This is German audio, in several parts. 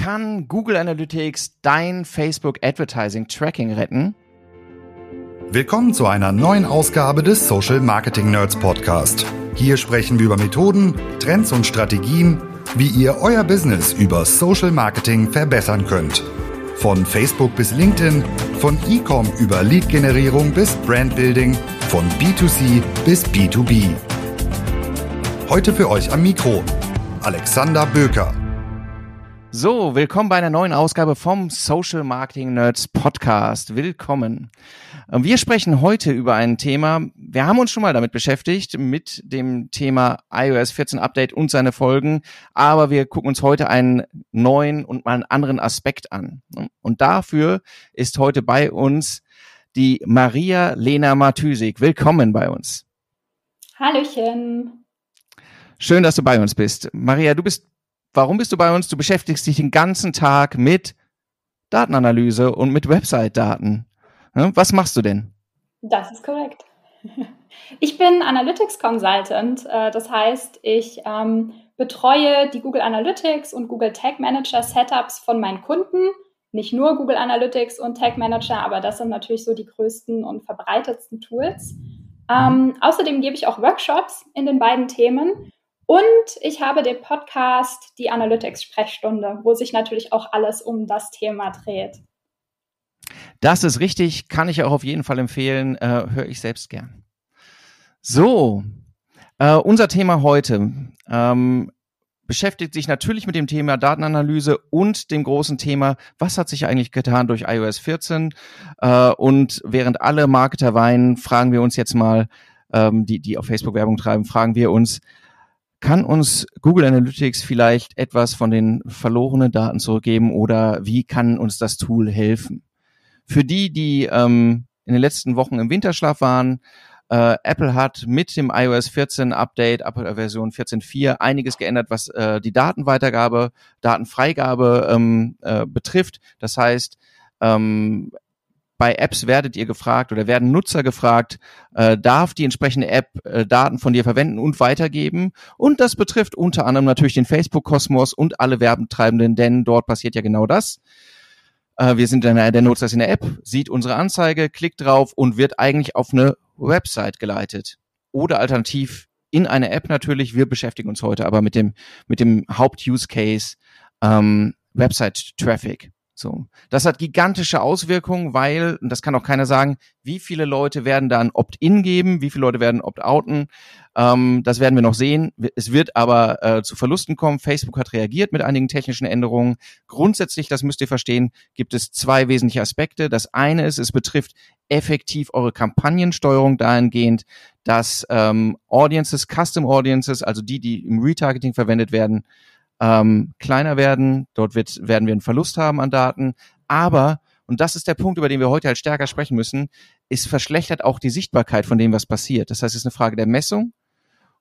Kann Google Analytics dein Facebook Advertising Tracking retten? Willkommen zu einer neuen Ausgabe des Social Marketing Nerds Podcast. Hier sprechen wir über Methoden, Trends und Strategien, wie ihr euer Business über Social Marketing verbessern könnt. Von Facebook bis LinkedIn, von E-Com über Lead-Generierung bis Brandbuilding, von B2C bis B2B. Heute für euch am Mikro Alexander Böker. So, willkommen bei einer neuen Ausgabe vom Social Marketing Nerds Podcast. Willkommen. Wir sprechen heute über ein Thema. Wir haben uns schon mal damit beschäftigt, mit dem Thema iOS 14 Update und seine Folgen. Aber wir gucken uns heute einen neuen und mal einen anderen Aspekt an. Und dafür ist heute bei uns die Maria Lena Matysik. Willkommen bei uns. Hallöchen. Schön, dass du bei uns bist. Maria, du bist Warum bist du bei uns? Du beschäftigst dich den ganzen Tag mit Datenanalyse und mit Website-Daten. Was machst du denn? Das ist korrekt. Ich bin Analytics Consultant. Äh, das heißt, ich ähm, betreue die Google Analytics und Google Tag Manager Setups von meinen Kunden. Nicht nur Google Analytics und Tag Manager, aber das sind natürlich so die größten und verbreitetsten Tools. Ähm, außerdem gebe ich auch Workshops in den beiden Themen und ich habe den Podcast Die Analytics-Sprechstunde, wo sich natürlich auch alles um das Thema dreht. Das ist richtig, kann ich auch auf jeden Fall empfehlen, äh, höre ich selbst gern. So, äh, unser Thema heute ähm, beschäftigt sich natürlich mit dem Thema Datenanalyse und dem großen Thema, was hat sich eigentlich getan durch iOS 14? Äh, und während alle Marketer weinen, fragen wir uns jetzt mal, ähm, die, die auf Facebook Werbung treiben, fragen wir uns, kann uns Google Analytics vielleicht etwas von den verlorenen Daten zurückgeben oder wie kann uns das Tool helfen? Für die, die ähm, in den letzten Wochen im Winterschlaf waren, äh, Apple hat mit dem iOS 14 Update, Apple Version 14.4, einiges geändert, was äh, die Datenweitergabe, Datenfreigabe ähm, äh, betrifft. Das heißt, ähm, bei Apps werdet ihr gefragt oder werden Nutzer gefragt, äh, darf die entsprechende App äh, Daten von dir verwenden und weitergeben. Und das betrifft unter anderem natürlich den Facebook-Kosmos und alle Werbentreibenden, denn dort passiert ja genau das. Äh, wir sind dann der Nutzer ist in der App, sieht unsere Anzeige, klickt drauf und wird eigentlich auf eine Website geleitet. Oder alternativ in eine App natürlich. Wir beschäftigen uns heute aber mit dem, mit dem Haupt-Use-Case ähm, Website-Traffic. So. Das hat gigantische Auswirkungen, weil, und das kann auch keiner sagen, wie viele Leute werden da ein Opt-in geben, wie viele Leute werden Opt-outen. Ähm, das werden wir noch sehen. Es wird aber äh, zu Verlusten kommen. Facebook hat reagiert mit einigen technischen Änderungen. Grundsätzlich, das müsst ihr verstehen, gibt es zwei wesentliche Aspekte. Das eine ist, es betrifft effektiv eure Kampagnensteuerung dahingehend, dass ähm, Audiences, Custom Audiences, also die, die im Retargeting verwendet werden, ähm, kleiner werden. Dort wird, werden wir einen Verlust haben an Daten. Aber, und das ist der Punkt, über den wir heute halt stärker sprechen müssen, ist verschlechtert auch die Sichtbarkeit von dem, was passiert. Das heißt, es ist eine Frage der Messung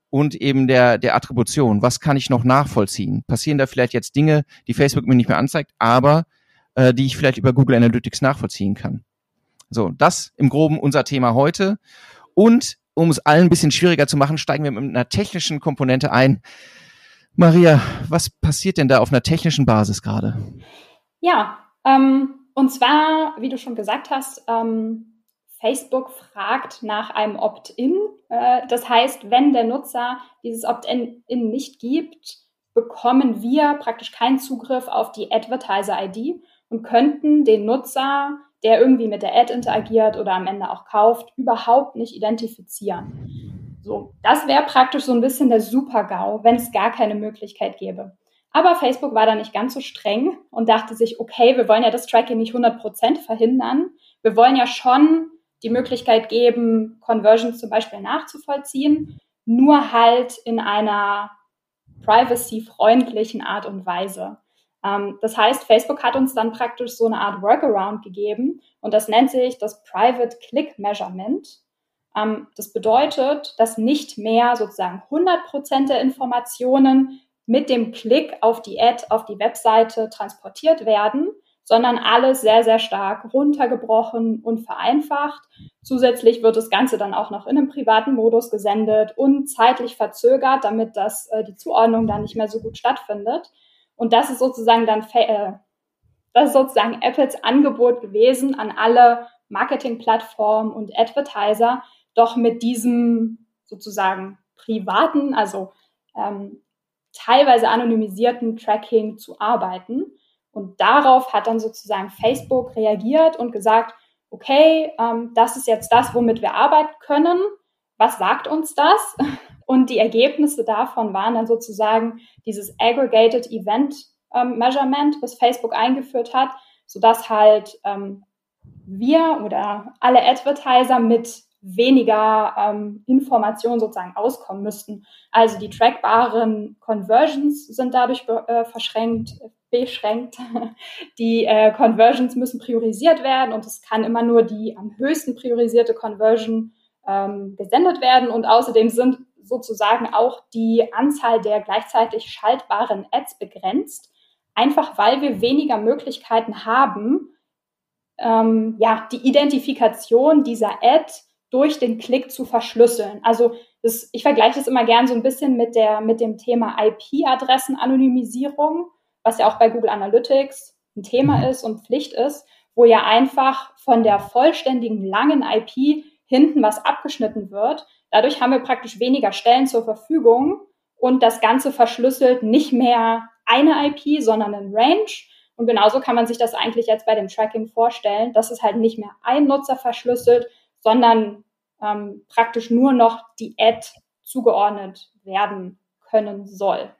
und eben der, der Attribution. Was kann ich noch nachvollziehen? Passieren da vielleicht jetzt Dinge, die Facebook mir nicht mehr anzeigt, aber äh, die ich vielleicht über Google Analytics nachvollziehen kann? So, das im Groben unser Thema heute. Und um es allen ein bisschen schwieriger zu machen, steigen wir mit einer technischen Komponente ein. Maria, was passiert denn da auf einer technischen Basis gerade? Ja, ähm, und zwar, wie du schon gesagt hast, ähm, Facebook fragt nach einem Opt-in. Äh, das heißt, wenn der Nutzer dieses Opt-in nicht gibt, bekommen wir praktisch keinen Zugriff auf die Advertiser-ID und könnten den Nutzer, der irgendwie mit der Ad interagiert oder am Ende auch kauft, überhaupt nicht identifizieren. So, das wäre praktisch so ein bisschen der Super-GAU, wenn es gar keine Möglichkeit gäbe. Aber Facebook war da nicht ganz so streng und dachte sich, okay, wir wollen ja das Tracking nicht 100% verhindern. Wir wollen ja schon die Möglichkeit geben, Conversions zum Beispiel nachzuvollziehen, nur halt in einer privacy-freundlichen Art und Weise. Ähm, das heißt, Facebook hat uns dann praktisch so eine Art Workaround gegeben und das nennt sich das Private Click Measurement. Ähm, das bedeutet, dass nicht mehr sozusagen 100 Prozent der Informationen mit dem Klick auf die Ad, auf die Webseite transportiert werden, sondern alles sehr, sehr stark runtergebrochen und vereinfacht. Zusätzlich wird das Ganze dann auch noch in einem privaten Modus gesendet und zeitlich verzögert, damit das, äh, die Zuordnung dann nicht mehr so gut stattfindet. Und das ist sozusagen dann, äh, das ist sozusagen Apples Angebot gewesen an alle Marketingplattformen und Advertiser, doch mit diesem sozusagen privaten, also ähm, teilweise anonymisierten Tracking zu arbeiten. Und darauf hat dann sozusagen Facebook reagiert und gesagt, okay, ähm, das ist jetzt das, womit wir arbeiten können. Was sagt uns das? Und die Ergebnisse davon waren dann sozusagen dieses Aggregated Event ähm, Measurement, was Facebook eingeführt hat, sodass halt ähm, wir oder alle Advertiser mit weniger ähm, Informationen sozusagen auskommen müssten. Also die trackbaren Conversions sind dadurch äh, verschränkt, beschränkt. Die äh, Conversions müssen priorisiert werden und es kann immer nur die am höchsten priorisierte Conversion ähm, gesendet werden und außerdem sind sozusagen auch die Anzahl der gleichzeitig schaltbaren Ads begrenzt, einfach weil wir weniger Möglichkeiten haben, ähm, ja, die Identifikation dieser Ad durch den Klick zu verschlüsseln. Also das, ich vergleiche das immer gern so ein bisschen mit, der, mit dem Thema IP-Adressen-Anonymisierung, was ja auch bei Google Analytics ein Thema mhm. ist und Pflicht ist, wo ja einfach von der vollständigen langen IP hinten was abgeschnitten wird. Dadurch haben wir praktisch weniger Stellen zur Verfügung und das Ganze verschlüsselt nicht mehr eine IP, sondern ein Range. Und genauso kann man sich das eigentlich jetzt bei dem Tracking vorstellen, dass es halt nicht mehr ein Nutzer verschlüsselt, sondern ähm, praktisch nur noch die Ad zugeordnet werden können soll.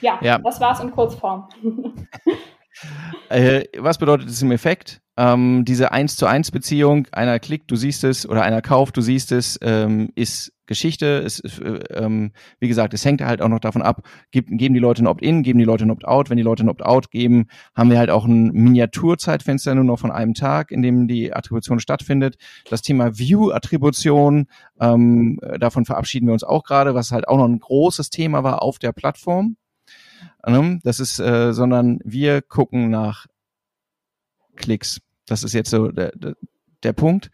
Ja, ja. das war's in Kurzform. äh, was bedeutet das im Effekt? Ähm, diese 1 zu 1 Beziehung, einer klickt, du siehst es, oder einer kauft, du siehst es, ähm, ist Geschichte. Es, äh, ähm, wie gesagt, es hängt halt auch noch davon ab, gibt, geben die Leute ein Opt-in, geben die Leute ein Opt-out. Wenn die Leute ein Opt-out geben, haben wir halt auch ein Miniaturzeitfenster nur noch von einem Tag, in dem die Attribution stattfindet. Das Thema View-Attribution, ähm, davon verabschieden wir uns auch gerade, was halt auch noch ein großes Thema war auf der Plattform. Ähm, das ist, äh, sondern wir gucken nach Klicks. Das ist jetzt so der, der, der Punkt.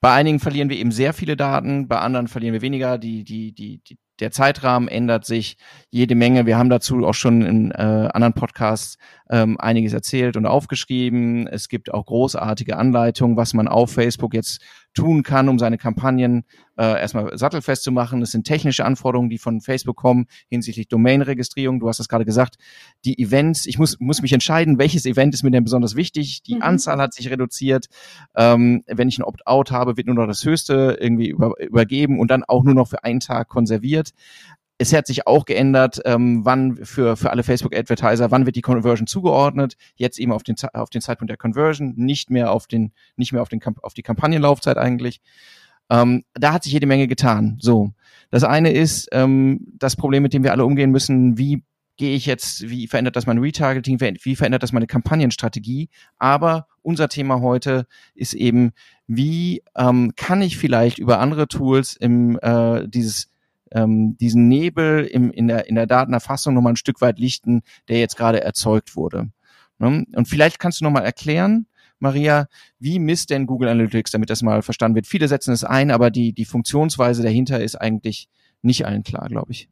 Bei einigen verlieren wir eben sehr viele Daten, bei anderen verlieren wir weniger. Die, die, die, die, der Zeitrahmen ändert sich jede Menge. Wir haben dazu auch schon in äh, anderen Podcasts ähm, einiges erzählt und aufgeschrieben. Es gibt auch großartige Anleitungen, was man auf Facebook jetzt tun kann, um seine Kampagnen äh, erstmal sattelfest zu machen. Es sind technische Anforderungen, die von Facebook kommen hinsichtlich Domain-Registrierung. Du hast das gerade gesagt. Die Events, ich muss, muss mich entscheiden, welches Event ist mir denn besonders wichtig. Die mhm. Anzahl hat sich reduziert. Ähm, wenn ich ein Opt-out habe, wird nur noch das Höchste irgendwie über, übergeben und dann auch nur noch für einen Tag konserviert. Es hat sich auch geändert, ähm, wann für, für alle Facebook-Advertiser, wann wird die Conversion zugeordnet. Jetzt eben auf den, auf den Zeitpunkt der Conversion, nicht mehr auf den, nicht mehr auf den, auf die Kampagnenlaufzeit eigentlich. Ähm, da hat sich jede Menge getan. So. Das eine ist ähm, das Problem, mit dem wir alle umgehen müssen. Wie gehe ich jetzt, wie verändert das mein Retargeting, wie verändert das meine Kampagnenstrategie? Aber unser Thema heute ist eben, wie ähm, kann ich vielleicht über andere Tools im äh, dieses ähm, diesen Nebel im, in, der, in der Datenerfassung nochmal ein Stück weit lichten, der jetzt gerade erzeugt wurde. Ne? Und vielleicht kannst du nochmal erklären, Maria, wie misst denn Google Analytics, damit das mal verstanden wird? Viele setzen es ein, aber die, die Funktionsweise dahinter ist eigentlich nicht allen klar, glaube ich.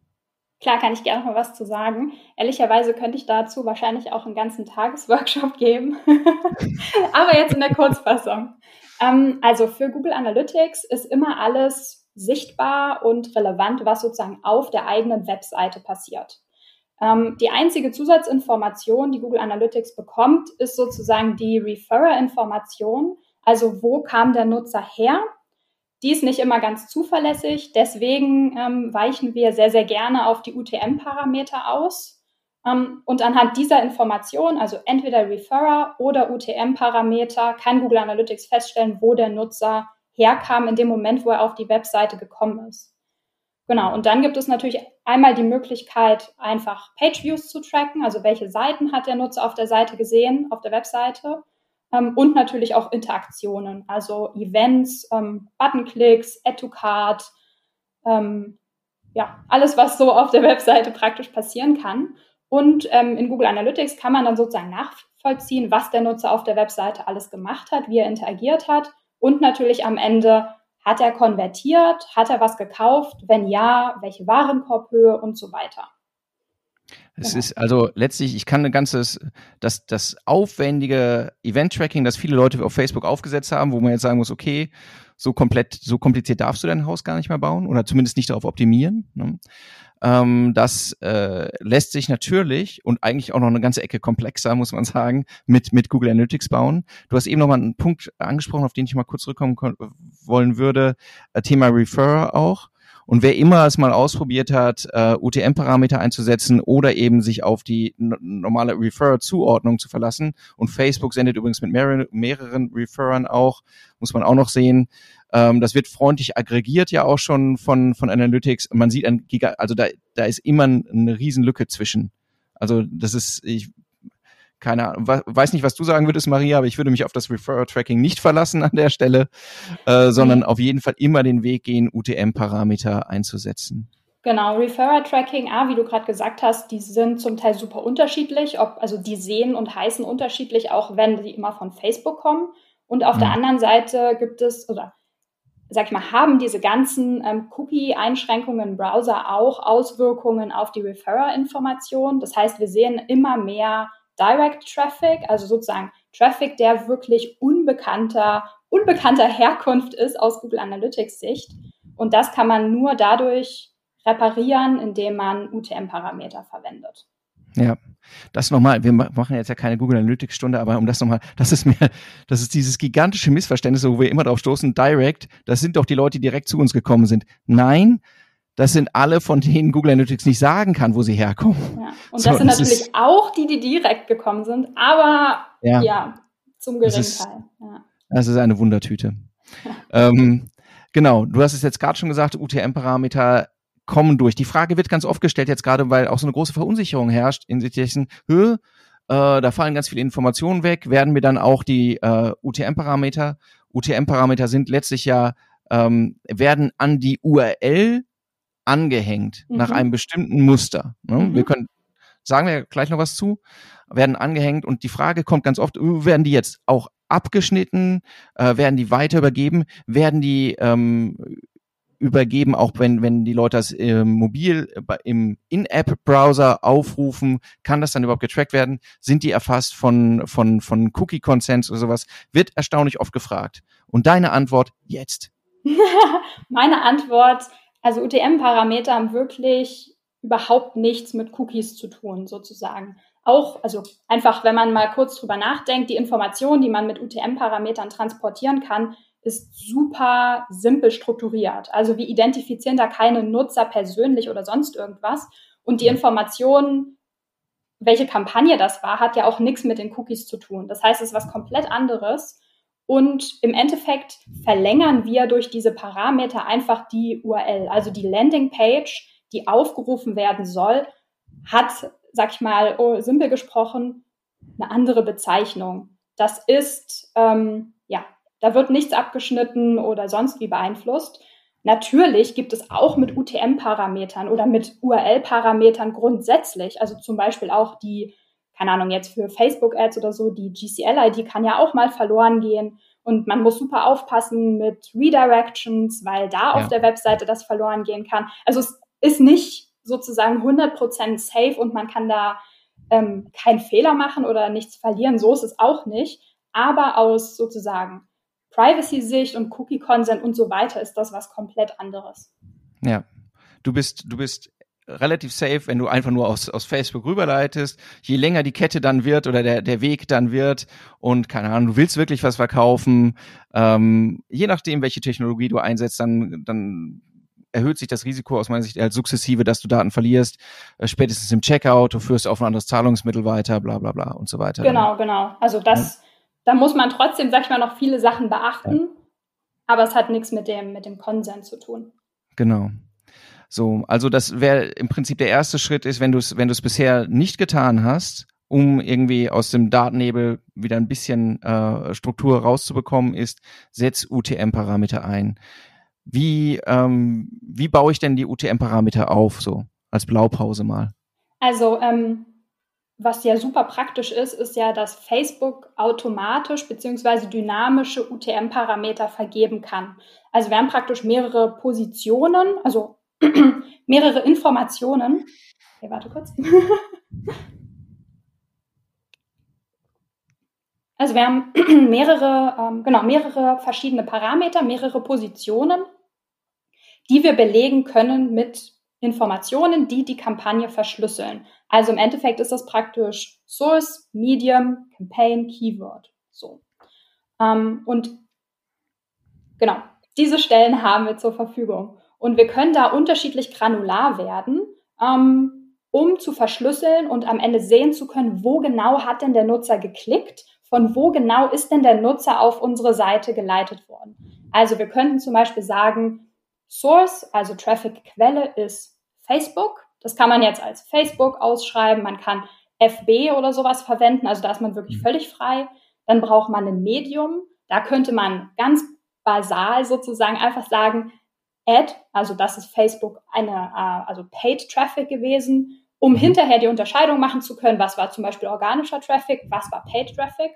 Klar, kann ich gerne mal was zu sagen. Ehrlicherweise könnte ich dazu wahrscheinlich auch einen ganzen Tagesworkshop geben. aber jetzt in der Kurzfassung. Ähm, also für Google Analytics ist immer alles sichtbar und relevant, was sozusagen auf der eigenen Webseite passiert. Ähm, die einzige Zusatzinformation, die Google Analytics bekommt, ist sozusagen die Referrer-Information. Also wo kam der Nutzer her? Die ist nicht immer ganz zuverlässig. Deswegen ähm, weichen wir sehr, sehr gerne auf die UTM-Parameter aus. Ähm, und anhand dieser Information, also entweder Referrer oder UTM-Parameter, kann Google Analytics feststellen, wo der Nutzer herkam in dem Moment, wo er auf die Webseite gekommen ist. Genau, und dann gibt es natürlich einmal die Möglichkeit, einfach Page-Views zu tracken, also welche Seiten hat der Nutzer auf der Seite gesehen, auf der Webseite. Ähm, und natürlich auch Interaktionen, also Events, ähm, Buttonklicks, Add-to-Card, ähm, ja, alles, was so auf der Webseite praktisch passieren kann. Und ähm, in Google Analytics kann man dann sozusagen nachvollziehen, was der Nutzer auf der Webseite alles gemacht hat, wie er interagiert hat und natürlich am Ende, hat er konvertiert? Hat er was gekauft? Wenn ja, welche Warenkorbhöhe und so weiter? Es genau. ist also letztlich, ich kann ein ganzes, das, das aufwendige Event-Tracking, das viele Leute auf Facebook aufgesetzt haben, wo man jetzt sagen muss, okay, so komplett, so kompliziert darfst du dein Haus gar nicht mehr bauen oder zumindest nicht darauf optimieren. Ne? Ähm, das äh, lässt sich natürlich und eigentlich auch noch eine ganze Ecke komplexer, muss man sagen, mit, mit Google Analytics bauen. Du hast eben noch mal einen Punkt angesprochen, auf den ich mal kurz zurückkommen wollen würde. Äh, Thema Referrer auch. Und wer immer es mal ausprobiert hat, äh, UTM-Parameter einzusetzen oder eben sich auf die normale Referrer-Zuordnung zu verlassen, und Facebook sendet übrigens mit mehreren, mehreren Referrern auch, muss man auch noch sehen, ähm, das wird freundlich aggregiert ja auch schon von, von Analytics. Man sieht ein Giga, also da, da ist immer eine Riesenlücke zwischen. Also das ist, ich keine Ahnung, weiß nicht, was du sagen würdest, Maria, aber ich würde mich auf das Referrer-Tracking nicht verlassen an der Stelle, äh, sondern auf jeden Fall immer den Weg gehen, UTM-Parameter einzusetzen. Genau, Referrer-Tracking, ah, wie du gerade gesagt hast, die sind zum Teil super unterschiedlich, ob, also die sehen und heißen unterschiedlich, auch wenn die immer von Facebook kommen. Und auf mhm. der anderen Seite gibt es, oder sag ich mal, haben diese ganzen ähm, Cookie-Einschränkungen im Browser auch Auswirkungen auf die Referrer-Information. Das heißt, wir sehen immer mehr Direct Traffic, also sozusagen Traffic, der wirklich unbekannter, unbekannter Herkunft ist aus Google Analytics Sicht. Und das kann man nur dadurch reparieren, indem man UTM-Parameter verwendet. Ja, das nochmal, wir machen jetzt ja keine Google Analytics Stunde, aber um das nochmal, das ist mir, das ist dieses gigantische Missverständnis, wo wir immer drauf stoßen, Direct, das sind doch die Leute, die direkt zu uns gekommen sind. Nein, das sind alle, von denen Google Analytics nicht sagen kann, wo sie herkommen. Ja. Und so, das sind natürlich ist, auch die, die direkt gekommen sind, aber ja, ja zum geringen das Teil. Ja. Das ist eine Wundertüte. ähm, genau, du hast es jetzt gerade schon gesagt, UTM-Parameter kommen durch. Die Frage wird ganz oft gestellt jetzt gerade, weil auch so eine große Verunsicherung herrscht in Situationen, äh, da fallen ganz viele Informationen weg, werden mir dann auch die äh, UTM-Parameter, UTM-Parameter sind letztlich ja, ähm, werden an die URL angehängt mhm. nach einem bestimmten Muster. Ne? Mhm. Wir können, sagen wir gleich noch was zu, werden angehängt und die Frage kommt ganz oft, äh, werden die jetzt auch abgeschnitten, äh, werden die weiter übergeben, werden die ähm, übergeben, auch wenn, wenn die Leute das äh, mobil äh, im In-App-Browser aufrufen, kann das dann überhaupt getrackt werden? Sind die erfasst von, von, von Cookie-Consents oder sowas? Wird erstaunlich oft gefragt. Und deine Antwort jetzt? Meine Antwort, also UTM-Parameter haben wirklich überhaupt nichts mit Cookies zu tun, sozusagen. Auch, also einfach, wenn man mal kurz drüber nachdenkt, die Informationen, die man mit UTM-Parametern transportieren kann, ist super simpel strukturiert. Also wir identifizieren da keine Nutzer persönlich oder sonst irgendwas. Und die Informationen, welche Kampagne das war, hat ja auch nichts mit den Cookies zu tun. Das heißt, es ist was komplett anderes. Und im Endeffekt verlängern wir durch diese Parameter einfach die URL. Also die Landingpage, die aufgerufen werden soll, hat, sag ich mal, oh, simpel gesprochen, eine andere Bezeichnung. Das ist, ähm, ja, da wird nichts abgeschnitten oder sonst wie beeinflusst. Natürlich gibt es auch mit UTM-Parametern oder mit URL-Parametern grundsätzlich, also zum Beispiel auch die keine Ahnung, jetzt für Facebook-Ads oder so, die GCL-ID kann ja auch mal verloren gehen. Und man muss super aufpassen mit Redirections, weil da ja. auf der Webseite das verloren gehen kann. Also es ist nicht sozusagen 100% safe und man kann da ähm, keinen Fehler machen oder nichts verlieren. So ist es auch nicht. Aber aus sozusagen Privacy-Sicht und Cookie-Consent und so weiter ist das was komplett anderes. Ja, du bist, du bist relativ safe, wenn du einfach nur aus, aus Facebook rüberleitest. Je länger die Kette dann wird oder der, der Weg dann wird und keine Ahnung, du willst wirklich was verkaufen, ähm, je nachdem, welche Technologie du einsetzt, dann, dann erhöht sich das Risiko aus meiner Sicht als sukzessive, dass du Daten verlierst, äh, spätestens im Checkout, du führst auf ein anderes Zahlungsmittel weiter, bla bla bla und so weiter. Genau, genau. Also das, ja. da muss man trotzdem, sag ich mal, noch viele Sachen beachten, ja. aber es hat nichts mit dem, mit dem Konsens zu tun. Genau. So, also das wäre im Prinzip der erste Schritt ist, wenn du es, wenn du es bisher nicht getan hast, um irgendwie aus dem Datennebel wieder ein bisschen äh, Struktur rauszubekommen, ist, setz UTM-Parameter ein. Wie, ähm, wie baue ich denn die UTM-Parameter auf, so als Blaupause mal? Also, ähm, was ja super praktisch ist, ist ja, dass Facebook automatisch beziehungsweise dynamische UTM-Parameter vergeben kann. Also wir haben praktisch mehrere Positionen, also mehrere Informationen. Okay, warte kurz. Also wir haben mehrere, ähm, genau, mehrere verschiedene Parameter, mehrere Positionen, die wir belegen können mit Informationen, die die Kampagne verschlüsseln. Also im Endeffekt ist das praktisch Source, Medium, Campaign, Keyword. So. Ähm, und genau, diese Stellen haben wir zur Verfügung. Und wir können da unterschiedlich granular werden, ähm, um zu verschlüsseln und am Ende sehen zu können, wo genau hat denn der Nutzer geklickt von wo genau ist denn der Nutzer auf unsere Seite geleitet worden. Also wir könnten zum Beispiel sagen, Source, also Traffic-Quelle ist Facebook. Das kann man jetzt als Facebook ausschreiben. Man kann FB oder sowas verwenden. Also da ist man wirklich mhm. völlig frei. Dann braucht man ein Medium. Da könnte man ganz basal sozusagen einfach sagen, Ad, also das ist Facebook eine, äh, also Paid Traffic gewesen um mhm. hinterher die Unterscheidung machen zu können, was war zum Beispiel organischer Traffic, was war Paid Traffic.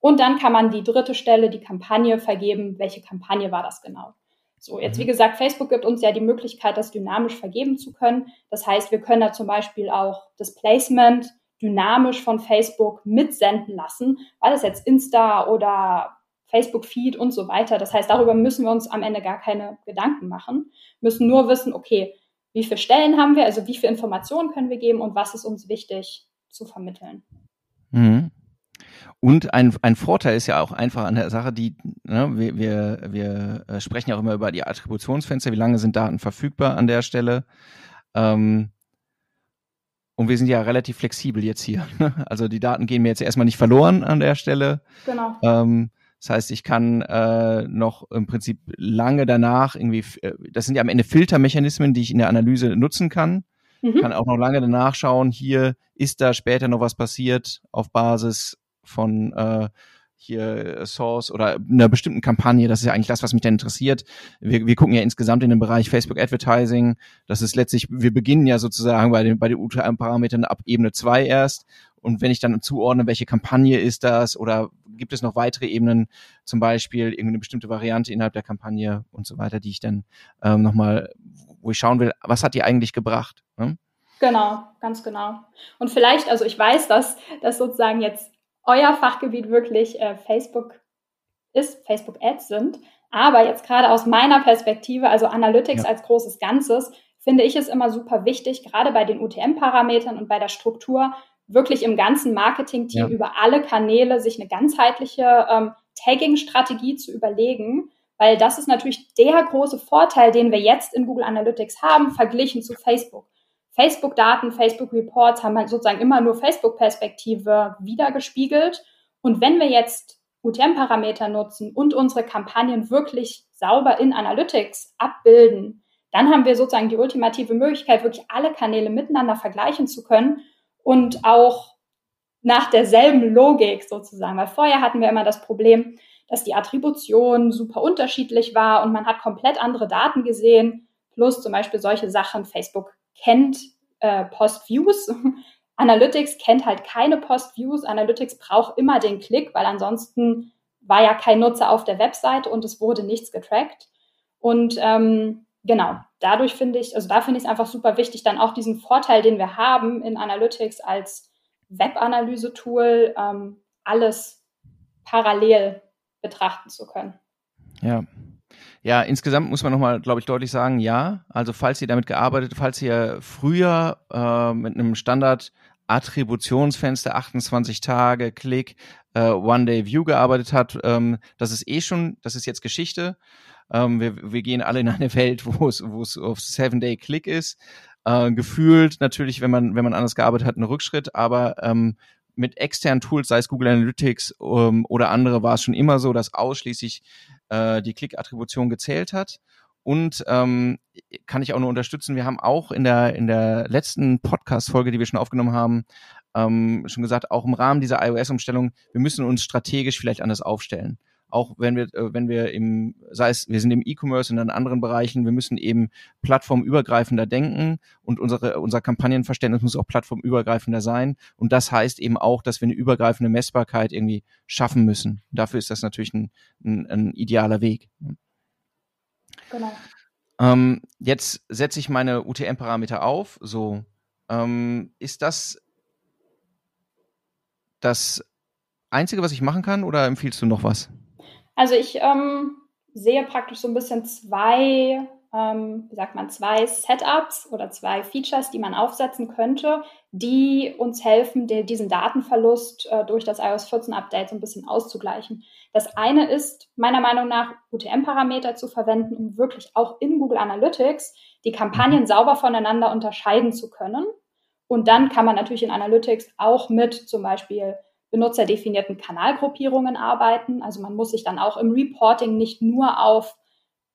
Und dann kann man die dritte Stelle, die Kampagne vergeben, welche Kampagne war das genau. So, jetzt mhm. wie gesagt, Facebook gibt uns ja die Möglichkeit, das dynamisch vergeben zu können. Das heißt, wir können da zum Beispiel auch das Placement dynamisch von Facebook mitsenden lassen, weil das jetzt Insta oder Facebook Feed und so weiter. Das heißt, darüber müssen wir uns am Ende gar keine Gedanken machen, müssen nur wissen, okay, wie viele Stellen haben wir, also wie viele Informationen können wir geben und was ist uns wichtig zu vermitteln. Mhm. Und ein, ein Vorteil ist ja auch einfach an der Sache, die, ne, wir, wir, wir äh, sprechen ja auch immer über die Attributionsfenster, wie lange sind Daten verfügbar an der Stelle. Ähm, und wir sind ja relativ flexibel jetzt hier. Ne? Also die Daten gehen mir jetzt erstmal nicht verloren an der Stelle. Genau. Ähm, das heißt, ich kann äh, noch im Prinzip lange danach irgendwie, äh, das sind ja am Ende Filtermechanismen, die ich in der Analyse nutzen kann. Mhm. Kann auch noch lange danach schauen, hier ist da später noch was passiert auf Basis von äh, hier Source oder einer bestimmten Kampagne. Das ist ja eigentlich das, was mich dann interessiert. Wir, wir gucken ja insgesamt in den Bereich Facebook Advertising. Das ist letztlich, wir beginnen ja sozusagen bei den, bei den UTM-Parametern ab Ebene 2 erst. Und wenn ich dann zuordne, welche Kampagne ist das oder gibt es noch weitere Ebenen, zum Beispiel irgendeine bestimmte Variante innerhalb der Kampagne und so weiter, die ich dann ähm, nochmal, wo ich schauen will, was hat die eigentlich gebracht? Ne? Genau, ganz genau. Und vielleicht, also ich weiß, dass, dass sozusagen jetzt euer Fachgebiet wirklich äh, Facebook ist, Facebook Ads sind. Aber jetzt gerade aus meiner Perspektive, also Analytics ja. als großes Ganzes, finde ich es immer super wichtig, gerade bei den UTM-Parametern und bei der Struktur, wirklich im ganzen Marketing-Team ja. über alle Kanäle sich eine ganzheitliche ähm, Tagging-Strategie zu überlegen, weil das ist natürlich der große Vorteil, den wir jetzt in Google Analytics haben, verglichen zu Facebook. Facebook-Daten, Facebook-Reports haben halt sozusagen immer nur Facebook-Perspektive wiedergespiegelt. Und wenn wir jetzt UTM-Parameter nutzen und unsere Kampagnen wirklich sauber in Analytics abbilden, dann haben wir sozusagen die ultimative Möglichkeit, wirklich alle Kanäle miteinander vergleichen zu können und auch nach derselben Logik sozusagen. Weil vorher hatten wir immer das Problem, dass die Attribution super unterschiedlich war und man hat komplett andere Daten gesehen, plus zum Beispiel solche Sachen. Facebook kennt äh, Post-Views. Analytics kennt halt keine Post-Views. Analytics braucht immer den Klick, weil ansonsten war ja kein Nutzer auf der Webseite und es wurde nichts getrackt. Und ähm, genau, dadurch finde ich, also da finde ich es einfach super wichtig, dann auch diesen Vorteil, den wir haben in Analytics als Web-Analyse-Tool, ähm, alles parallel betrachten zu können. Ja. Ja, insgesamt muss man nochmal, glaube ich, deutlich sagen, ja. Also falls ihr damit gearbeitet, falls ihr früher äh, mit einem Standard Attributionsfenster 28 Tage, Klick, äh, One-Day-View gearbeitet hat, ähm, das ist eh schon, das ist jetzt Geschichte. Ähm, wir, wir gehen alle in eine Welt, wo es, wo es auf Seven-Day-Click ist. Äh, gefühlt natürlich, wenn man, wenn man anders gearbeitet hat, ein Rückschritt, aber ähm, mit externen Tools, sei es Google Analytics ähm, oder andere, war es schon immer so, dass ausschließlich äh, die Klick-Attribution gezählt hat. Und ähm, kann ich auch nur unterstützen, wir haben auch in der, in der letzten Podcast-Folge, die wir schon aufgenommen haben, ähm, schon gesagt, auch im Rahmen dieser iOS-Umstellung, wir müssen uns strategisch vielleicht anders aufstellen auch wenn wir, äh, wenn wir im, sei es, wir sind im E-Commerce und in anderen Bereichen, wir müssen eben plattformübergreifender denken und unsere, unser Kampagnenverständnis muss auch plattformübergreifender sein. Und das heißt eben auch, dass wir eine übergreifende Messbarkeit irgendwie schaffen müssen. Dafür ist das natürlich ein, ein, ein idealer Weg. Genau. Ähm, jetzt setze ich meine UTM-Parameter auf. So, ähm, ist das das Einzige, was ich machen kann oder empfiehlst du noch was? Also ich ähm, sehe praktisch so ein bisschen zwei ähm, wie sagt man, zwei Setups oder zwei Features, die man aufsetzen könnte, die uns helfen, den, diesen Datenverlust äh, durch das iOS 14 Update so ein bisschen auszugleichen. Das eine ist meiner Meinung nach UTM-Parameter zu verwenden, um wirklich auch in Google Analytics die Kampagnen mhm. sauber voneinander unterscheiden zu können. Und dann kann man natürlich in Analytics auch mit zum Beispiel benutzerdefinierten Kanalgruppierungen arbeiten. Also man muss sich dann auch im Reporting nicht nur auf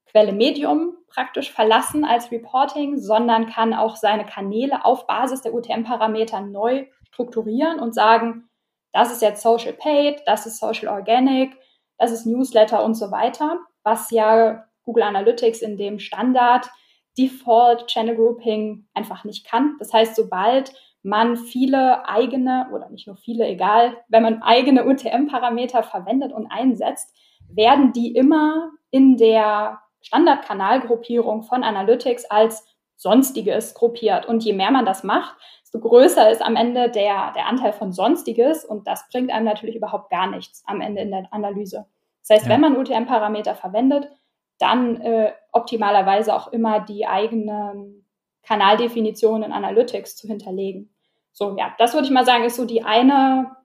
Quelle Medium praktisch verlassen als Reporting, sondern kann auch seine Kanäle auf Basis der UTM-Parameter neu strukturieren und sagen, das ist jetzt Social Paid, das ist Social Organic, das ist Newsletter und so weiter, was ja Google Analytics in dem Standard Default Channel Grouping einfach nicht kann. Das heißt, sobald man viele eigene oder nicht nur viele, egal, wenn man eigene UTM-Parameter verwendet und einsetzt, werden die immer in der Standardkanalgruppierung von Analytics als Sonstiges gruppiert. Und je mehr man das macht, desto größer ist am Ende der, der Anteil von Sonstiges. Und das bringt einem natürlich überhaupt gar nichts am Ende in der Analyse. Das heißt, ja. wenn man UTM-Parameter verwendet, dann äh, optimalerweise auch immer die eigenen Kanaldefinitionen in Analytics zu hinterlegen. So, ja, das würde ich mal sagen, ist so die eine,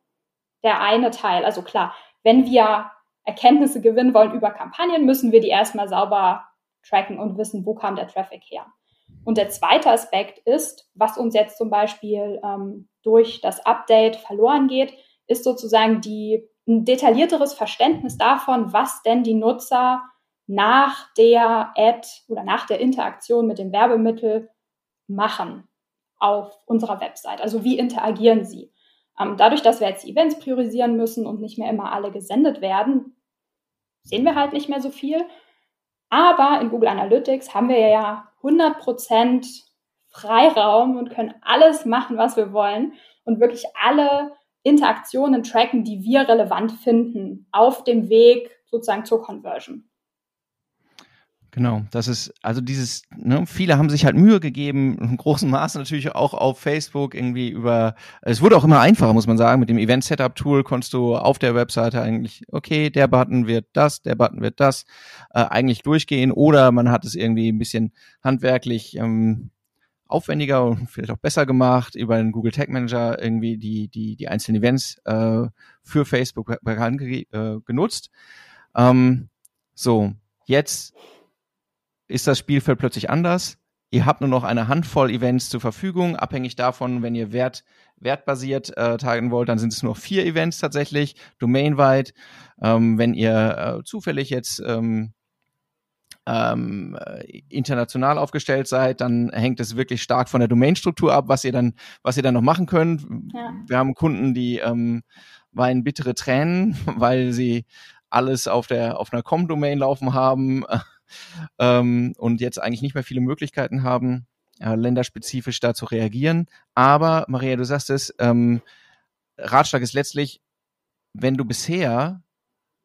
der eine Teil. Also klar, wenn wir Erkenntnisse gewinnen wollen über Kampagnen, müssen wir die erstmal sauber tracken und wissen, wo kam der Traffic her. Und der zweite Aspekt ist, was uns jetzt zum Beispiel ähm, durch das Update verloren geht, ist sozusagen die, ein detaillierteres Verständnis davon, was denn die Nutzer nach der Ad oder nach der Interaktion mit dem Werbemittel machen auf unserer Website. Also wie interagieren sie? Ähm, dadurch, dass wir jetzt Events priorisieren müssen und nicht mehr immer alle gesendet werden, sehen wir halt nicht mehr so viel. Aber in Google Analytics haben wir ja 100% Freiraum und können alles machen, was wir wollen und wirklich alle Interaktionen tracken, die wir relevant finden auf dem Weg sozusagen zur Conversion. Genau, das ist, also dieses, ne, viele haben sich halt Mühe gegeben, in großem Maße natürlich auch auf Facebook irgendwie über, es wurde auch immer einfacher, muss man sagen, mit dem Event Setup Tool konntest du auf der Webseite eigentlich, okay, der Button wird das, der Button wird das, äh, eigentlich durchgehen. Oder man hat es irgendwie ein bisschen handwerklich ähm, aufwendiger und vielleicht auch besser gemacht, über den Google Tag Manager irgendwie die, die, die einzelnen Events äh, für Facebook äh, genutzt. Ähm, so, jetzt ist das Spielfeld plötzlich anders. Ihr habt nur noch eine Handvoll Events zur Verfügung. Abhängig davon, wenn ihr Wert, wertbasiert äh, targeten wollt, dann sind es nur vier Events tatsächlich, domainweit. Ähm, wenn ihr äh, zufällig jetzt ähm, ähm, international aufgestellt seid, dann hängt es wirklich stark von der Domainstruktur ab, was ihr dann, was ihr dann noch machen könnt. Ja. Wir haben Kunden, die ähm, weinen bittere Tränen, weil sie alles auf der auf einer Com-Domain laufen haben ähm, und jetzt eigentlich nicht mehr viele Möglichkeiten haben, äh, länderspezifisch da zu reagieren. Aber Maria, du sagst es, ähm, Ratschlag ist letztlich, wenn du bisher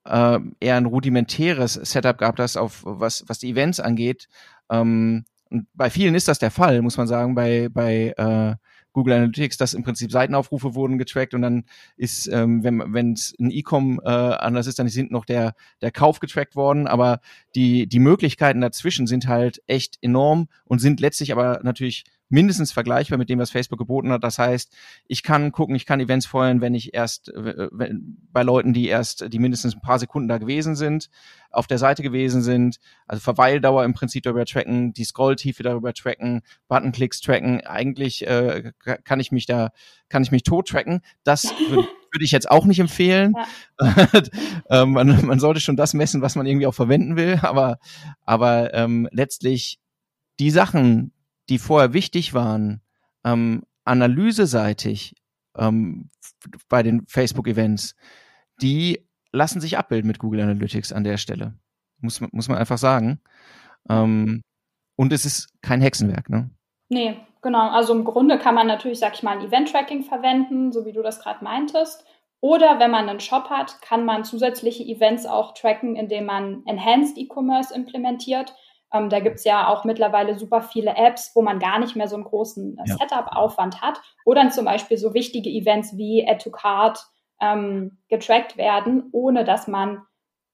äh, eher ein rudimentäres Setup gehabt hast, auf was, was die Events angeht, ähm, und bei vielen ist das der Fall, muss man sagen, bei, bei äh, Google Analytics, dass im Prinzip Seitenaufrufe wurden getrackt und dann ist, ähm, wenn es ein E-Com äh, anders ist, dann sind noch der, der Kauf getrackt worden, aber die, die Möglichkeiten dazwischen sind halt echt enorm und sind letztlich aber natürlich mindestens vergleichbar mit dem, was Facebook geboten hat. Das heißt, ich kann gucken, ich kann Events feuern, wenn ich erst äh, wenn, bei Leuten, die erst, die mindestens ein paar Sekunden da gewesen sind, auf der Seite gewesen sind, also Verweildauer im Prinzip darüber tracken, die Scrolltiefe darüber tracken, Buttonklicks tracken. Eigentlich äh, kann ich mich da, kann ich mich tot tracken. Das würde ich jetzt auch nicht empfehlen. Ja. ähm, man, man, sollte schon das messen, was man irgendwie auch verwenden will, aber, aber ähm, letztlich die Sachen, die vorher wichtig waren, ähm, analyseseitig ähm, bei den Facebook-Events, die lassen sich abbilden mit Google Analytics an der Stelle. Muss, muss man einfach sagen. Ähm, und es ist kein Hexenwerk, ne? Nee, genau. Also im Grunde kann man natürlich, sag ich mal, ein Event-Tracking verwenden, so wie du das gerade meintest. Oder wenn man einen Shop hat, kann man zusätzliche Events auch tracken, indem man Enhanced E-Commerce implementiert. Ähm, da gibt's ja auch mittlerweile super viele Apps, wo man gar nicht mehr so einen großen äh. Setup-Aufwand hat. Oder zum Beispiel so wichtige Events wie Add to Card ähm, getrackt werden, ohne dass man,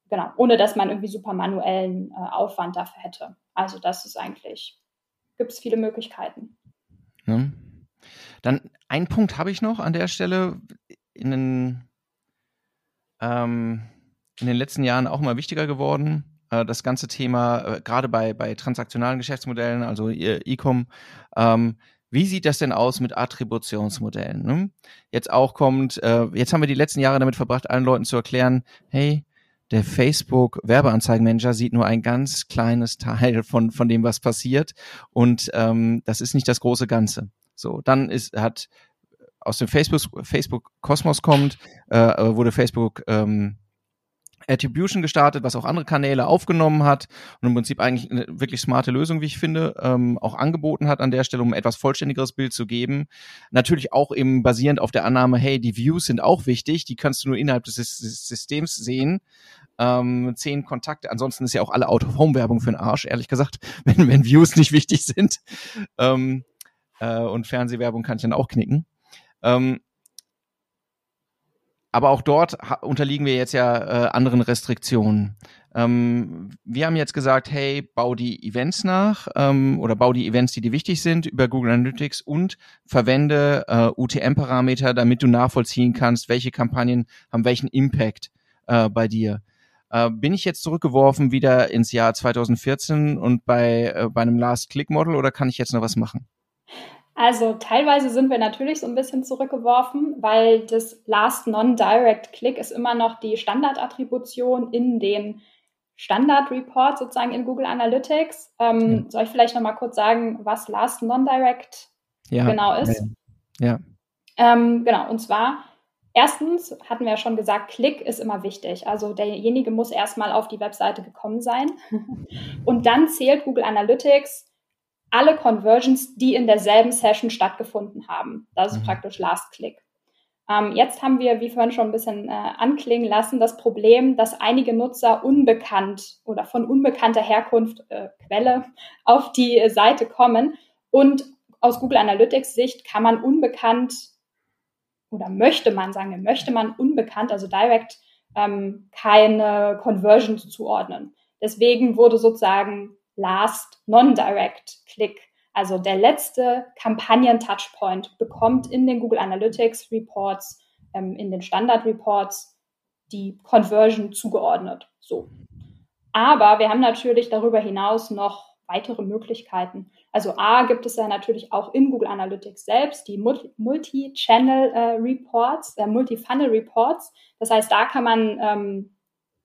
genau, ohne dass man irgendwie super manuellen äh, Aufwand dafür hätte. Also das ist eigentlich, gibt es viele Möglichkeiten. Ja. Dann ein Punkt habe ich noch an der Stelle. In den, ähm, in den letzten Jahren auch mal wichtiger geworden. Äh, das ganze Thema, äh, gerade bei, bei transaktionalen Geschäftsmodellen, also E-Com, ähm, wie sieht das denn aus mit Attributionsmodellen? Ne? Jetzt auch kommt, äh, jetzt haben wir die letzten Jahre damit verbracht, allen Leuten zu erklären, hey, der Facebook Werbeanzeigenmanager sieht nur ein ganz kleines Teil von, von dem, was passiert. Und ähm, das ist nicht das große Ganze. So, dann ist, hat aus dem Facebook, Facebook Kosmos kommt, äh, wurde Facebook ähm, Attribution gestartet, was auch andere Kanäle aufgenommen hat und im Prinzip eigentlich eine wirklich smarte Lösung, wie ich finde, ähm, auch angeboten hat an der Stelle, um etwas vollständigeres Bild zu geben. Natürlich auch eben basierend auf der Annahme, hey, die Views sind auch wichtig, die kannst du nur innerhalb des Systems sehen. Ähm, zehn Kontakte, ansonsten ist ja auch alle Out-of-Home-Werbung für den Arsch, ehrlich gesagt, wenn, wenn Views nicht wichtig sind. Ähm, äh, und Fernsehwerbung kann ich dann auch knicken. Ähm, aber auch dort unterliegen wir jetzt ja äh, anderen Restriktionen. Ähm, wir haben jetzt gesagt, hey, bau die Events nach ähm, oder bau die Events, die dir wichtig sind, über Google Analytics und verwende äh, UTM-Parameter, damit du nachvollziehen kannst, welche Kampagnen haben welchen Impact äh, bei dir. Äh, bin ich jetzt zurückgeworfen wieder ins Jahr 2014 und bei, äh, bei einem Last-Click-Model oder kann ich jetzt noch was machen? Also teilweise sind wir natürlich so ein bisschen zurückgeworfen, weil das Last Non-Direct Click ist immer noch die Standardattribution in den Standard-Report sozusagen in Google Analytics. Ähm, ja. Soll ich vielleicht noch mal kurz sagen, was Last Non-Direct ja. genau ist? Ja. Ähm, genau, und zwar Erstens hatten wir ja schon gesagt, Klick ist immer wichtig. Also derjenige muss erstmal auf die Webseite gekommen sein. Und dann zählt Google Analytics alle Conversions, die in derselben Session stattgefunden haben. Das ist mhm. praktisch Last Click. Ähm, jetzt haben wir, wie vorhin schon ein bisschen äh, anklingen lassen, das Problem, dass einige Nutzer unbekannt oder von unbekannter Herkunft, äh, Quelle, auf die äh, Seite kommen. Und aus Google Analytics Sicht kann man unbekannt oder möchte man sagen, möchte man unbekannt, also direkt ähm, keine Conversions zuordnen. Deswegen wurde sozusagen Last Non-Direct Click, also der letzte Kampagnen-Touchpoint, bekommt in den Google Analytics Reports, ähm, in den Standard Reports die Conversion zugeordnet. So. Aber wir haben natürlich darüber hinaus noch weitere Möglichkeiten. Also A gibt es ja natürlich auch in Google Analytics selbst die Multi-Channel äh, Reports, äh, Multi-Funnel Reports. Das heißt, da kann man ähm,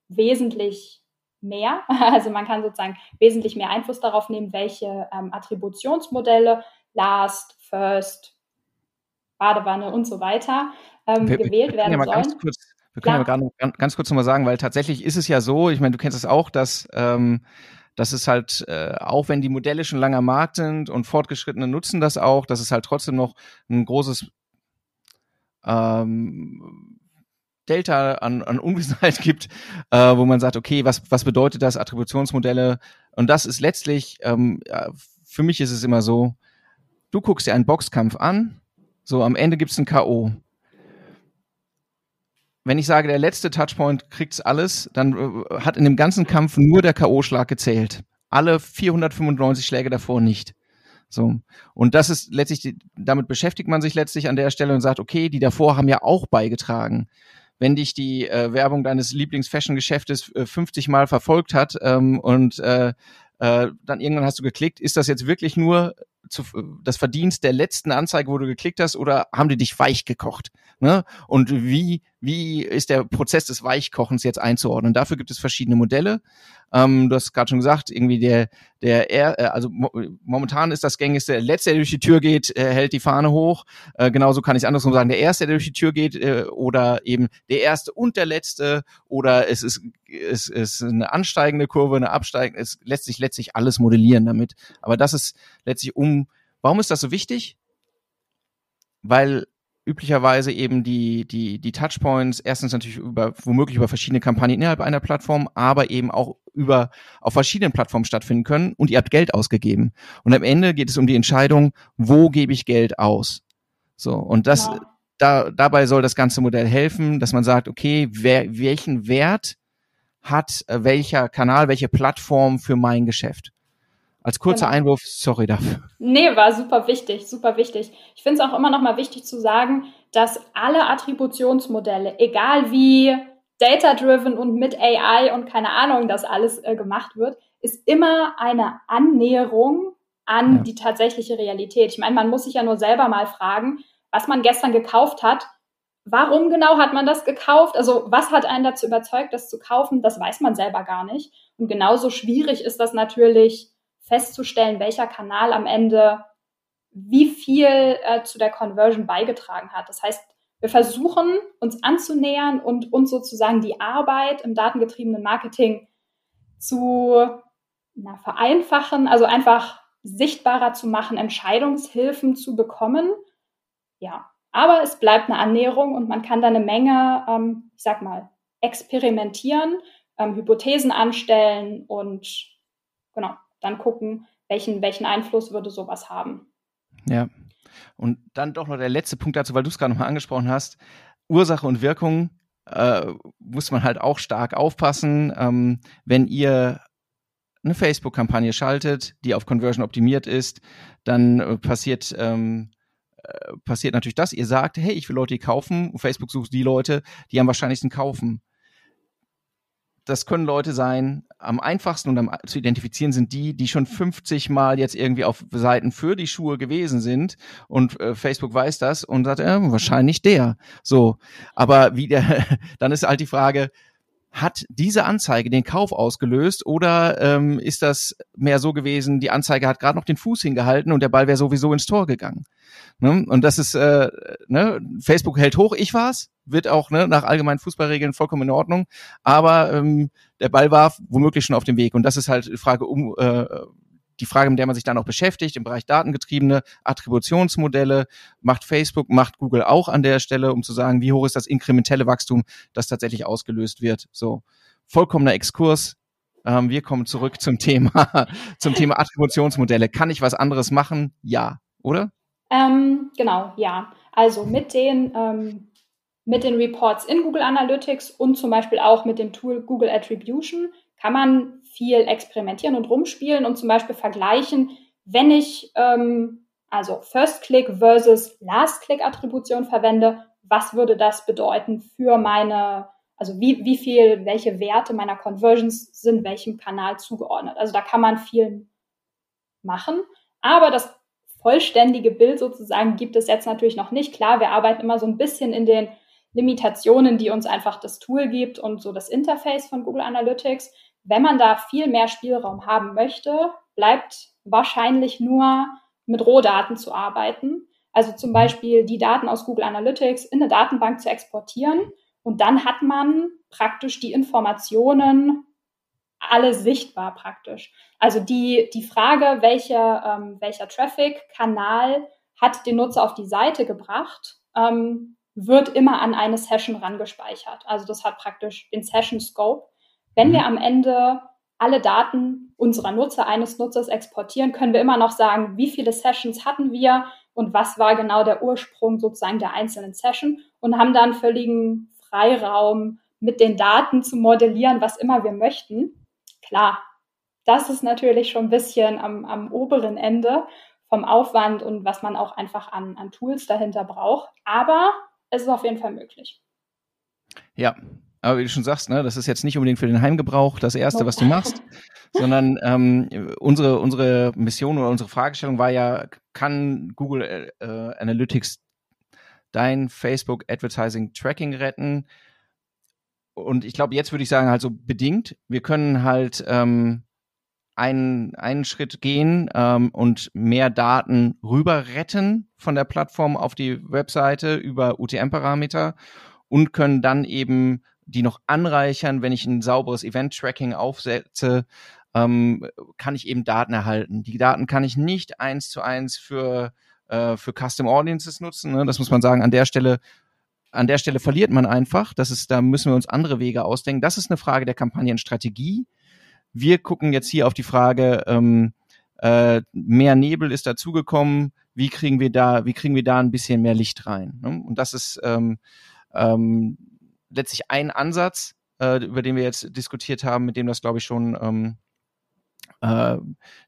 wesentlich mehr. Also man kann sozusagen wesentlich mehr Einfluss darauf nehmen, welche ähm, Attributionsmodelle, Last, First, Badewanne und so weiter ähm, wir, gewählt wir werden ja sollen. Kurz, wir können ja, ja ganz, ganz kurz nochmal sagen, weil tatsächlich ist es ja so, ich meine, du kennst es auch, dass ähm, dass es halt, äh, auch wenn die Modelle schon lange am Markt sind und Fortgeschrittene nutzen das auch, dass es halt trotzdem noch ein großes ähm, Delta an, an Unwissenheit gibt, äh, wo man sagt, okay, was, was bedeutet das, Attributionsmodelle? Und das ist letztlich, ähm, ja, für mich ist es immer so, du guckst dir einen Boxkampf an, so am Ende gibt's ein K.O. Wenn ich sage, der letzte Touchpoint kriegt's alles, dann äh, hat in dem ganzen Kampf nur der K.O.-Schlag gezählt. Alle 495 Schläge davor nicht. So. Und das ist letztlich, damit beschäftigt man sich letztlich an der Stelle und sagt, okay, die davor haben ja auch beigetragen wenn dich die äh, Werbung deines Lieblings-Fashion-Geschäftes äh, 50 Mal verfolgt hat ähm, und äh, äh, dann irgendwann hast du geklickt, ist das jetzt wirklich nur zu, das Verdienst der letzten Anzeige, wo du geklickt hast, oder haben die dich weich gekocht? Ne? Und wie, wie ist der Prozess des Weichkochens jetzt einzuordnen? Dafür gibt es verschiedene Modelle. Ähm, du hast gerade schon gesagt, irgendwie der, der, er, äh, also mo momentan ist das gängigste, der Letzte, der durch die Tür geht, äh, hält die Fahne hoch. Äh, genauso kann ich andersrum sagen, der Erste, der durch die Tür geht, äh, oder eben der Erste und der Letzte, oder es ist, es ist eine ansteigende Kurve, eine absteigende, es lässt sich letztlich alles modellieren damit. Aber das ist letztlich um, warum ist das so wichtig? Weil üblicherweise eben die, die, die Touchpoints erstens natürlich über, womöglich über verschiedene Kampagnen innerhalb einer Plattform, aber eben auch über, auf verschiedenen Plattformen stattfinden können und ihr habt Geld ausgegeben. Und am Ende geht es um die Entscheidung, wo gebe ich Geld aus? So, und das, ja. da, dabei soll das ganze Modell helfen, dass man sagt, okay, wer, welchen Wert hat äh, welcher Kanal, welche Plattform für mein Geschäft? Als kurzer genau. Einwurf, sorry dafür. Nee, war super wichtig, super wichtig. Ich finde es auch immer noch mal wichtig zu sagen, dass alle Attributionsmodelle, egal wie data-driven und mit AI und keine Ahnung, das alles äh, gemacht wird, ist immer eine Annäherung an ja. die tatsächliche Realität. Ich meine, man muss sich ja nur selber mal fragen, was man gestern gekauft hat. Warum genau hat man das gekauft? Also was hat einen dazu überzeugt, das zu kaufen? Das weiß man selber gar nicht. Und genauso schwierig ist das natürlich festzustellen, welcher Kanal am Ende wie viel äh, zu der Conversion beigetragen hat. Das heißt, wir versuchen uns anzunähern und uns sozusagen die Arbeit im datengetriebenen Marketing zu na, vereinfachen, also einfach sichtbarer zu machen, Entscheidungshilfen zu bekommen. Ja, aber es bleibt eine Annäherung und man kann da eine Menge, ähm, ich sag mal, experimentieren, ähm, Hypothesen anstellen und genau, dann gucken, welchen, welchen Einfluss würde sowas haben. Ja. Und dann doch noch der letzte Punkt dazu, weil du es gerade nochmal angesprochen hast. Ursache und Wirkung äh, muss man halt auch stark aufpassen. Ähm, wenn ihr eine Facebook-Kampagne schaltet, die auf Conversion optimiert ist, dann äh, passiert ähm, äh, passiert natürlich das. Ihr sagt, hey, ich will Leute, die kaufen. Facebook sucht die Leute, die am wahrscheinlichsten kaufen das können Leute sein, am einfachsten und am zu identifizieren sind die, die schon 50 Mal jetzt irgendwie auf Seiten für die Schuhe gewesen sind und äh, Facebook weiß das und sagt, äh, wahrscheinlich der. So, aber wie der, dann ist halt die Frage, hat diese Anzeige den Kauf ausgelöst oder ähm, ist das mehr so gewesen, die Anzeige hat gerade noch den Fuß hingehalten und der Ball wäre sowieso ins Tor gegangen? Ne? Und das ist, äh, ne? Facebook hält hoch, ich war's, wird auch ne, nach allgemeinen Fußballregeln vollkommen in Ordnung, aber ähm, der Ball war womöglich schon auf dem Weg und das ist halt die Frage um äh, die Frage, mit der man sich dann auch beschäftigt, im Bereich datengetriebene Attributionsmodelle, macht Facebook, macht Google auch an der Stelle, um zu sagen, wie hoch ist das inkrementelle Wachstum, das tatsächlich ausgelöst wird. So, vollkommener Exkurs. Ähm, wir kommen zurück zum Thema, zum Thema Attributionsmodelle. Kann ich was anderes machen? Ja, oder? Ähm, genau, ja. Also mit den ähm, mit den Reports in Google Analytics und zum Beispiel auch mit dem Tool Google Attribution kann man viel experimentieren und rumspielen und zum Beispiel vergleichen, wenn ich ähm, also First-Click versus Last-Click-Attribution verwende, was würde das bedeuten für meine, also wie, wie viel, welche Werte meiner Conversions sind welchem Kanal zugeordnet. Also da kann man viel machen, aber das vollständige Bild sozusagen gibt es jetzt natürlich noch nicht. Klar, wir arbeiten immer so ein bisschen in den Limitationen, die uns einfach das Tool gibt und so das Interface von Google Analytics. Wenn man da viel mehr Spielraum haben möchte, bleibt wahrscheinlich nur mit Rohdaten zu arbeiten. Also zum Beispiel die Daten aus Google Analytics in eine Datenbank zu exportieren. Und dann hat man praktisch die Informationen alle sichtbar praktisch. Also die, die Frage, welcher, ähm, welcher Traffic-Kanal hat den Nutzer auf die Seite gebracht, ähm, wird immer an eine Session rangespeichert. Also das hat praktisch den Session Scope. Wenn mhm. wir am Ende alle Daten unserer Nutzer, eines Nutzers exportieren, können wir immer noch sagen, wie viele Sessions hatten wir und was war genau der Ursprung sozusagen der einzelnen Session und haben dann völligen Freiraum mit den Daten zu modellieren, was immer wir möchten. Klar, das ist natürlich schon ein bisschen am, am oberen Ende vom Aufwand und was man auch einfach an, an Tools dahinter braucht. Aber es ist auf jeden Fall möglich. Ja, aber wie du schon sagst, ne, das ist jetzt nicht unbedingt für den Heimgebrauch das Erste, was du machst, sondern ähm, unsere, unsere Mission oder unsere Fragestellung war ja, kann Google äh, Analytics dein Facebook Advertising Tracking retten? Und ich glaube, jetzt würde ich sagen, halt so bedingt. Wir können halt ähm, einen, einen Schritt gehen ähm, und mehr Daten rüber retten von der Plattform auf die Webseite über UTM-Parameter und können dann eben die noch anreichern, wenn ich ein sauberes Event-Tracking aufsetze, ähm, kann ich eben Daten erhalten. Die Daten kann ich nicht eins zu eins für, äh, für Custom Audiences nutzen. Ne? Das muss man sagen, an der Stelle an der Stelle verliert man einfach. Das ist, da müssen wir uns andere Wege ausdenken. Das ist eine Frage der Kampagnenstrategie. Wir gucken jetzt hier auf die Frage, ähm, äh, mehr Nebel ist dazugekommen. wie kriegen wir da, wie kriegen wir da ein bisschen mehr Licht rein? Ne? Und das ist ähm, ähm, letztlich ein Ansatz, äh, über den wir jetzt diskutiert haben, mit dem das, glaube ich, schon ähm, äh,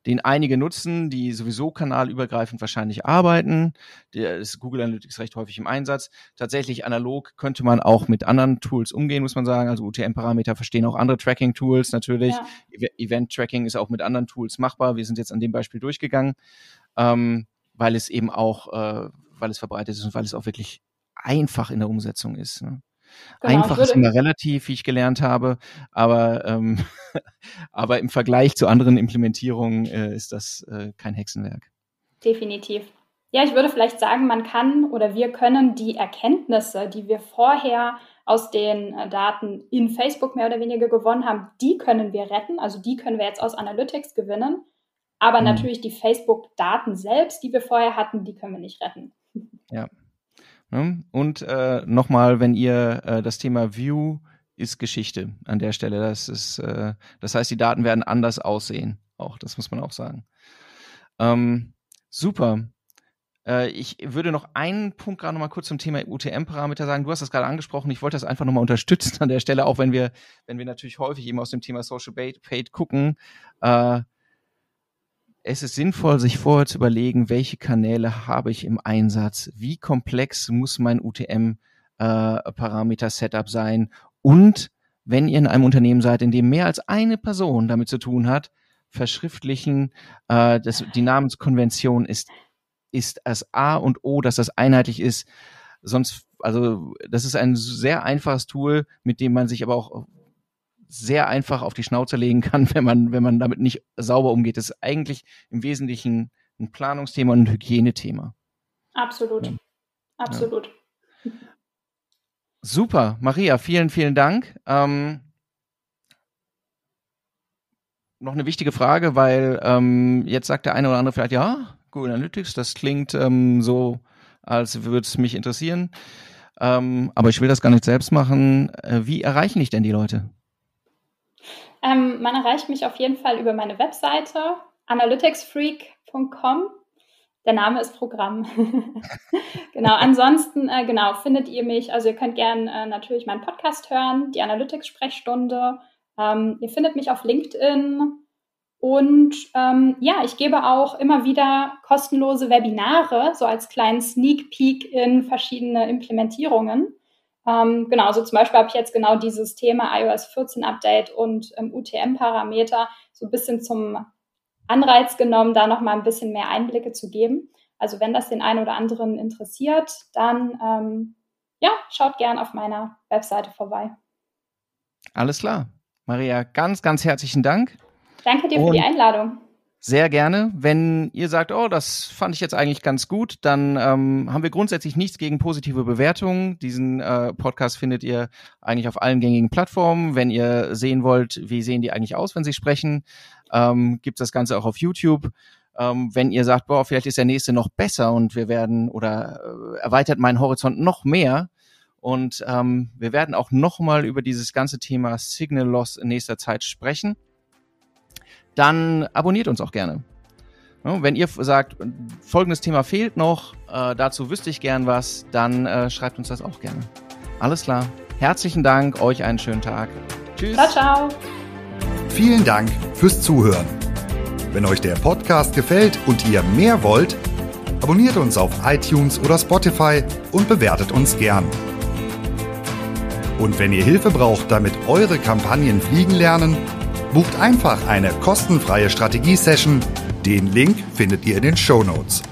den einige nutzen, die sowieso kanalübergreifend wahrscheinlich arbeiten. Der ist Google Analytics recht häufig im Einsatz. Tatsächlich analog könnte man auch mit anderen Tools umgehen, muss man sagen. Also UTM-Parameter verstehen auch andere Tracking-Tools natürlich. Ja. Event-Tracking ist auch mit anderen Tools machbar. Wir sind jetzt an dem Beispiel durchgegangen, ähm, weil es eben auch, äh, weil es verbreitet ist und weil es auch wirklich einfach in der Umsetzung ist. Ne? Genau, Einfach ist immer relativ, wie ich gelernt habe, aber, ähm, aber im Vergleich zu anderen Implementierungen äh, ist das äh, kein Hexenwerk. Definitiv. Ja, ich würde vielleicht sagen, man kann oder wir können die Erkenntnisse, die wir vorher aus den äh, Daten in Facebook mehr oder weniger gewonnen haben, die können wir retten. Also die können wir jetzt aus Analytics gewinnen. Aber mhm. natürlich die Facebook-Daten selbst, die wir vorher hatten, die können wir nicht retten. Ja, Ne? Und äh, nochmal, wenn ihr äh, das Thema View ist Geschichte an der Stelle. Das ist, äh, das heißt, die Daten werden anders aussehen. Auch, das muss man auch sagen. Ähm, super. Äh, ich würde noch einen Punkt gerade noch mal kurz zum Thema UTM-Parameter sagen. Du hast das gerade angesprochen. Ich wollte das einfach nochmal unterstützen an der Stelle, auch wenn wir, wenn wir natürlich häufig eben aus dem Thema Social Paid gucken. Äh, es ist sinnvoll, sich vorher zu überlegen, welche Kanäle habe ich im Einsatz, wie komplex muss mein UTM-Parameter-Setup äh, sein und wenn ihr in einem Unternehmen seid, in dem mehr als eine Person damit zu tun hat, verschriftlichen, äh, das, die Namenskonvention ist, ist das A und O, dass das einheitlich ist. Sonst, also das ist ein sehr einfaches Tool, mit dem man sich aber auch sehr einfach auf die Schnauze legen kann, wenn man, wenn man damit nicht sauber umgeht. Das ist eigentlich im Wesentlichen ein Planungsthema und ein Hygienethema. Absolut. Ja. Absolut. Ja. Super, Maria, vielen, vielen Dank. Ähm, noch eine wichtige Frage, weil ähm, jetzt sagt der eine oder andere vielleicht, ja, Google Analytics, das klingt ähm, so, als würde es mich interessieren. Ähm, aber ich will das gar nicht selbst machen. Äh, wie erreichen dich denn die Leute? Ähm, man erreicht mich auf jeden Fall über meine Webseite analyticsfreak.com. Der Name ist Programm. genau, ansonsten äh, genau findet ihr mich, also ihr könnt gerne äh, natürlich meinen Podcast hören, die Analytics-Sprechstunde. Ähm, ihr findet mich auf LinkedIn und ähm, ja, ich gebe auch immer wieder kostenlose Webinare, so als kleinen Sneak Peek in verschiedene Implementierungen. Ähm, genau, also zum Beispiel habe ich jetzt genau dieses Thema iOS 14 Update und ähm, UTM-Parameter so ein bisschen zum Anreiz genommen, da nochmal ein bisschen mehr Einblicke zu geben. Also wenn das den einen oder anderen interessiert, dann ähm, ja, schaut gern auf meiner Webseite vorbei. Alles klar. Maria, ganz, ganz herzlichen Dank. Danke dir und für die Einladung. Sehr gerne. Wenn ihr sagt, oh, das fand ich jetzt eigentlich ganz gut, dann ähm, haben wir grundsätzlich nichts gegen positive Bewertungen. Diesen äh, Podcast findet ihr eigentlich auf allen gängigen Plattformen. Wenn ihr sehen wollt, wie sehen die eigentlich aus, wenn sie sprechen, ähm, gibt das Ganze auch auf YouTube. Ähm, wenn ihr sagt, boah, vielleicht ist der nächste noch besser und wir werden oder äh, erweitert meinen Horizont noch mehr, und ähm, wir werden auch nochmal über dieses ganze Thema Signal Loss in nächster Zeit sprechen dann abonniert uns auch gerne. wenn ihr sagt, folgendes Thema fehlt noch, äh, dazu wüsste ich gern was, dann äh, schreibt uns das auch gerne. Alles klar. Herzlichen Dank, euch einen schönen Tag. Tschüss. Ciao, ciao. Vielen Dank fürs Zuhören. Wenn euch der Podcast gefällt und ihr mehr wollt, abonniert uns auf iTunes oder Spotify und bewertet uns gern. Und wenn ihr Hilfe braucht, damit eure Kampagnen fliegen lernen, Bucht einfach eine kostenfreie Strategie-Session. Den Link findet ihr in den Show Notes.